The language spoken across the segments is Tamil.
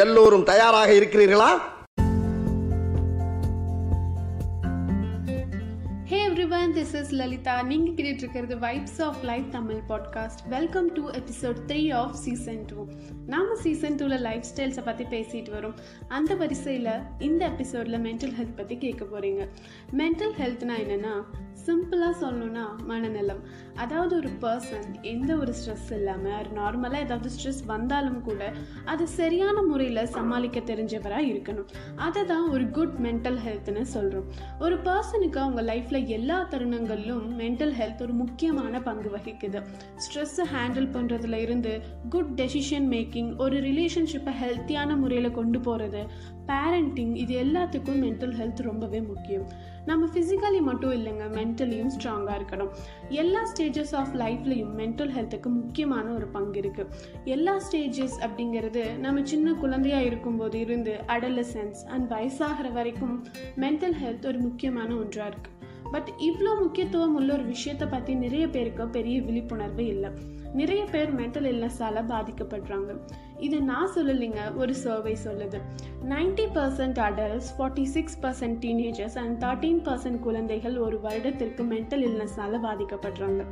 எல்லோரும் தயாராக இருக்கிறீர்களா? திஸ் இஸ் லலிதா நீங்கள் கேட்டுட்டு இருக்கிறது vibes of life Tamil podcast welcome to episode three of season two நாம் சீசன் டூவில் லைஃப் ஸ்டைல்ஸை பற்றி பேசிட்டு வரோம். அந்த வரிசையில் இந்த எபிசோடில் மென்டல் ஹெல்த் பற்றி கேட்க போகிறீங்க மென்டல் ஹெல்த்னா என்னென்னா சிம்பிளாக சொல்லணும்னா மனநலம். அதாவது ஒரு பர்சன் எந்த ஒரு ஸ்ட்ரெஸ் இல்லாமல் நார்மலாக ஏதாவது ஸ்ட்ரெஸ் வந்தாலும் கூட அதை சரியான முறையில் சமாளிக்க தெரிஞ்சவராக இருக்கணும். அதை தான் ஒரு குட் மென்டல் ஹெல்த்னு சொல்கிறோம் ஒரு பர்சனுக்கு அவங்க லைஃப்பில் எல்லா தருணங்களிலும் மென்டல் ஹெல்த் ஒரு முக்கியமான பங்கு வகிக்குது. ஸ்ட்ரெஸ்ஸை ஹேண்டில் பண்ணுறதுல இருந்து குட் டெசிஷன் மேக்கிங் ஒரு ரிலேஷன்ஷிப்பை ஹெல்த்தியான முறையில் கொண்டு போகிறது பேரண்டிங் இது எல்லாத்துக்கும் மென்டல் ஹெல்த் ரொம்பவே முக்கியம். நம்ம ஃபிசிக்கலி மட்டும் இல்லைங்க மென்டலியும் ஸ்ட்ராங்காக இருக்கணும். எல்லா ஸ்டேஜஸ் ஆஃப் லைஃப்லையும் மென்டல் ஹெல்த்துக்கு முக்கியமான ஒரு பங்கு இருக்குது எல்லா ஸ்டேஜஸ் அப்படிங்கிறது நம்ம சின்ன குழந்தையாக இருக்கும்போது இருந்து அடலசன்ஸ் அண்ட் வயசாகிற வரைக்கும் மென்டல் ஹெல்த் ஒரு முக்கியமான ஒன்றாக இருக்குது பட் இவ்வளோ முக்கியத்துவம் உள்ள ஒரு விஷயத்தை பற்றி நிறைய பேருக்கு பெரிய விழிப்புணர்வு இல்லை. நிறைய பேர் மென்டல் இல்னஸால் பாதிக்கப்படுறாங்க. இது நான் சொல்லலைங்க ஒரு சர்வே சொல்லுது. Ninety percent adults forty six percent teenagers and thirteen percent குழந்தைகள் ஒரு வருடத்திற்கு மென்டல் இல்னஸால் பாதிக்கப்படுறாங்க.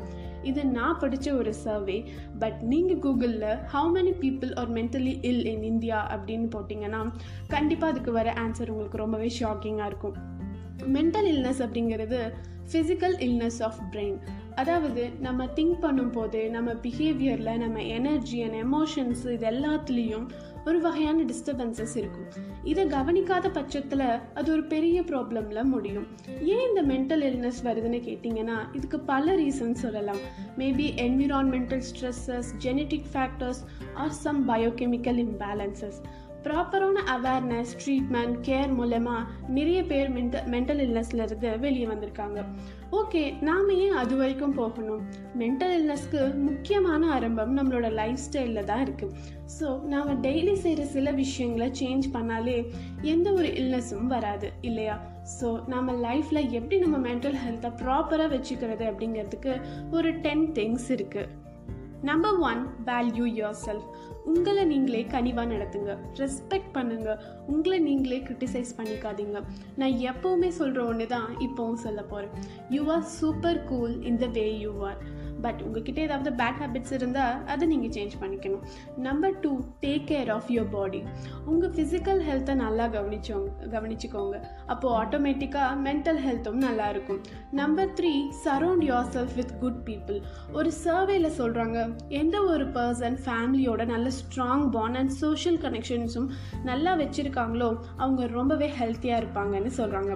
இது நான் படித்த ஒரு சர்வே பட் நீங்கள் கூகுளில் how many people are mentally ill in India அப்படின்னு போட்டிங்கன்னா கண்டிப்பாக அதுக்கு வர ஆன்சர் உங்களுக்கு ரொம்பவே ஷாக்கிங்காக இருக்கும். மென்டல் இல்னஸ் அப்படிங்கிறது ஃபிசிக்கல் இல்னஸ் ஆஃப் பிரெயின் அதாவது நம்ம திங்க் பண்ணும்போது நம்ம பிஹேவியரில் நம்ம எனர்ஜி அண்ட் எமோஷன்ஸ் இது எல்லாத்துலேயும் ஒரு வகையான டிஸ்டர்பன்சஸ் இருக்கும். இதை கவனிக்காத பட்சத்தில் அது ஒரு பெரிய ப்ராப்ளமில் முடியும். ஏன் இந்த மென்டல் இல்னஸ் வருதுன்னு கேட்டிங்கன்னா இதுக்கு பல ரீசன்ஸ் சொல்லலாம். Maybe environmental stresses genetic factors or some biochemical imbalances ப்ராப்பரான அவேர்னஸ் ட்ரீட்மெண்ட் கேர் மூலமாக நிறைய பேர் மென்டல் மென்டல் இல்னஸ்லேருந்து வெளியே வந்திருக்காங்க. ஓகே நாம் ஏன் அது வரைக்கும் போகணும்? மென்டல் இல்னஸ்க்கு முக்கியமான ஆரம்பம் நம்மளோட லைஃப் ஸ்டைலில் தான் இருக்குது ஸோ நாம் டெய்லி செய்கிற சில விஷயங்களை சேஞ்ச் பண்ணாலே எந்த ஒரு இல்னஸும் வராது இல்லையா? ஸோ நம்ம லைஃப்பில் எப்படி நம்ம மென்டல் ஹெல்த்தை ப்ராப்பராக வச்சுக்கிறது அப்படிங்கிறதுக்கு ஒரு டென் திங்ஸ் இருக்குது number one value yourself உங்களை நீங்களே கனிவாக நடத்துங்க. ரெஸ்பெக்ட் பண்ணுங்க. உங்களை நீங்களே கிரிட்டிசைஸ் பண்ணிக்காதீங்க. நான் எப்போவுமே சொல்கிற ஒன்று தான் இப்போவும் சொல்ல போகிறேன் you are super cool in the way you are but உங்ககிட்ட ஏதாவது பேட் ஹேபிட்ஸ் இருந்தால் அதை நீங்கள் சேஞ்ச் பண்ணிக்கணும். Number two take care of your body உங்கள் ஃபிசிக்கல் ஹெல்த்தை நல்லா கவனிச்சோங்க கவனிச்சுக்கோங்க. அப்போது ஆட்டோமேட்டிக்காக மென்டல் ஹெல்த்தும் நல்லாயிருக்கும் number three surround yourself with good people ஒரு சர்வேல சொல்கிறாங்க எந்த ஒரு பர்சன் ஃபேமிலியோட நல்ல ஸ்ட்ராங் பாண்ட் அண்ட் சோஷியல் கனெக்ஷன்ஸும் நல்லா வச்சுருக்காங்களோ அவங்க ரொம்பவே ஹெல்த்தியாக இருப்பாங்கன்னு சொல்கிறாங்க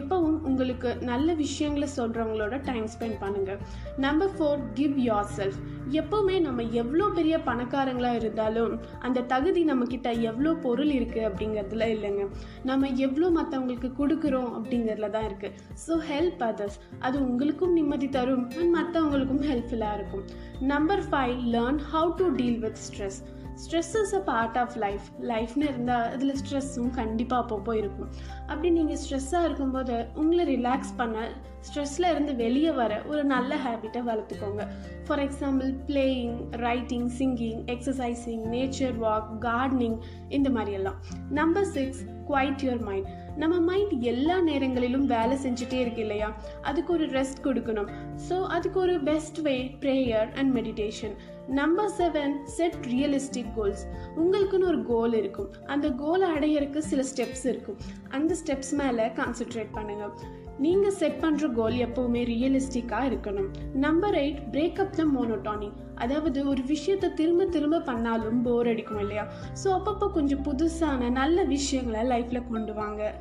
எப்பவும் உங்களுக்கு நல்ல விஷயங்களை சொல்கிறவங்களோட டைம் ஸ்பெண்ட் பண்ணுங்கள் number four give yourself எப்போவுமே நம்ம எவ்வளோ பெரிய பணக்காரங்களாக இருந்தாலும் அந்த தகுதி நம்மக்கிட்ட எவ்வளோ பொருள் இருக்குது அப்படிங்கிறதுல இல்லைங்க. நம்ம எவ்வளோ மற்றவங்களுக்கு கொடுக்குறோம் அப்படிங்கிறதுல தான் இருக்குது ஸோ ஹெல்ப் அதர்ஸ் அது உங்களுக்கும் நிம்மதி தரும் அண்ட் மற்றவங்களுக்கும் ஹெல்ப்ஃபுல்லாக இருக்கும். Number five learn how to deal with stress stress is a part of life லைஃப்னு இருந்தால் அதில் ஸ்ட்ரெஸ்ஸும் கண்டிப்பாக அப்பப்போ இருக்கும். அப்படி நீங்கள் ஸ்ட்ரெஸ்ஸாக இருக்கும்போது உங்களை ரிலாக்ஸ் பண்ண ஸ்ட்ரெஸ்ஸில் இருந்து வெளியே வர ஒரு நல்ல ஹேபிட்டை வளர்த்துக்கோங்க. For example playing writing singing exercising nature walk gardening இந்த மாதிரியெல்லாம் number six quiet your mind நம்ம மைண்ட் எல்லா நேரங்களிலும் வேலை செஞ்சுட்டே இருக்கு இல்லையா? அதுக்கு ஒரு ரெஸ்ட் கொடுக்கணும். ஸோ அதுக்கு ஒரு best way prayer and meditation number seven set realistic goals உங்களுக்குன்னு ஒரு கோல் இருக்கும். அந்த கோலை அடையிறதுக்கு சில ஸ்டெப்ஸ் இருக்கும். அந்த ஸ்டெப்ஸ் மேலே கான்சென்ட்ரேட் பண்ணுங்கள் நீங்கள் செட் பண்ணுற கோல் எப்போவுமே ரியலிஸ்டிக்காக இருக்கணும். Number eight break up the monotony அதாவது ஒரு விஷயத்த திரும்ப திரும்ப பண்ணாலும் போர் அடிக்கும் இல்லையா? ஸோ அப்பப்போ கொஞ்சம் புதுசான நல்ல விஷயங்களை லைஃப்பில் கொண்டு வாங்க.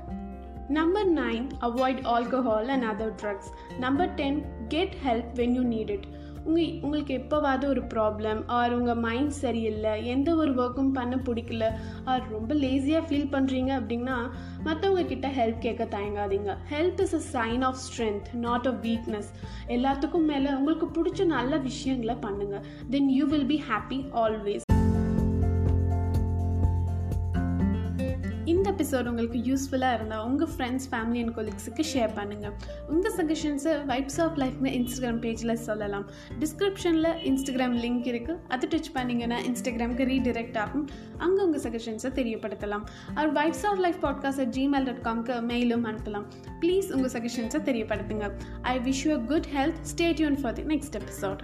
Number nine avoid alcohol and other drugs number ten get help when you need it உங்கள் உங்களுக்கு எப்போவாவது ஒரு ப்ராப்ளம் ஆர் உங்கள் மைண்ட் சரியில்லை எந்த ஒரு ஒர்க்கும் பண்ண பிடிக்கல ஆர் ரொம்ப லேசியாக ஃபீல் பண்ணுறீங்க அப்படின்னா மற்றவங்க கிட்ட ஹெல்ப் கேட்க தயங்காதீங்க. Help is a sign of strength not a weakness எல்லாத்துக்கும் மேலே உங்களுக்கு பிடிச்ச நல்ல விஷயங்களை பண்ணுங்கள் then you will be happy always episode உங்களுக்கு யூஸ்ஃபுல்லாக இருந்தால் உங்கள் ஃப்ரெண்ட்ஸ் ஃபேமிலி அண்ட் கொலீக்ஸுக்கு ஷேர் பண்ணுங்கள் உங்கள் சஜஷன்ஸை வைப்ஸ் ஆஃப் லைஃப்னு இன்ஸ்டாகிராம் பேஜில் சொல்லலாம். டிஸ்கிரிப்ஷனில் இன்ஸ்டாகிராம் லிங்க் இருக்குது அதை டச் பண்ணிங்கன்னா இன்ஸ்டாகிராமுக்கு ரீடிரெக்ட் ஆகும். அங்கே உங்கள் சஜஷன்ஸை தெரியப்படுத்தலாம். Our vibes of life podcast at Gmail dot காம்க்கு மெயிலும் அனுப்பலாம் ப்ளீஸ் உங்கள் சஜஷன்ஸை தெரியப்படுத்துங்க. I wish you good health stay tuned for the next episode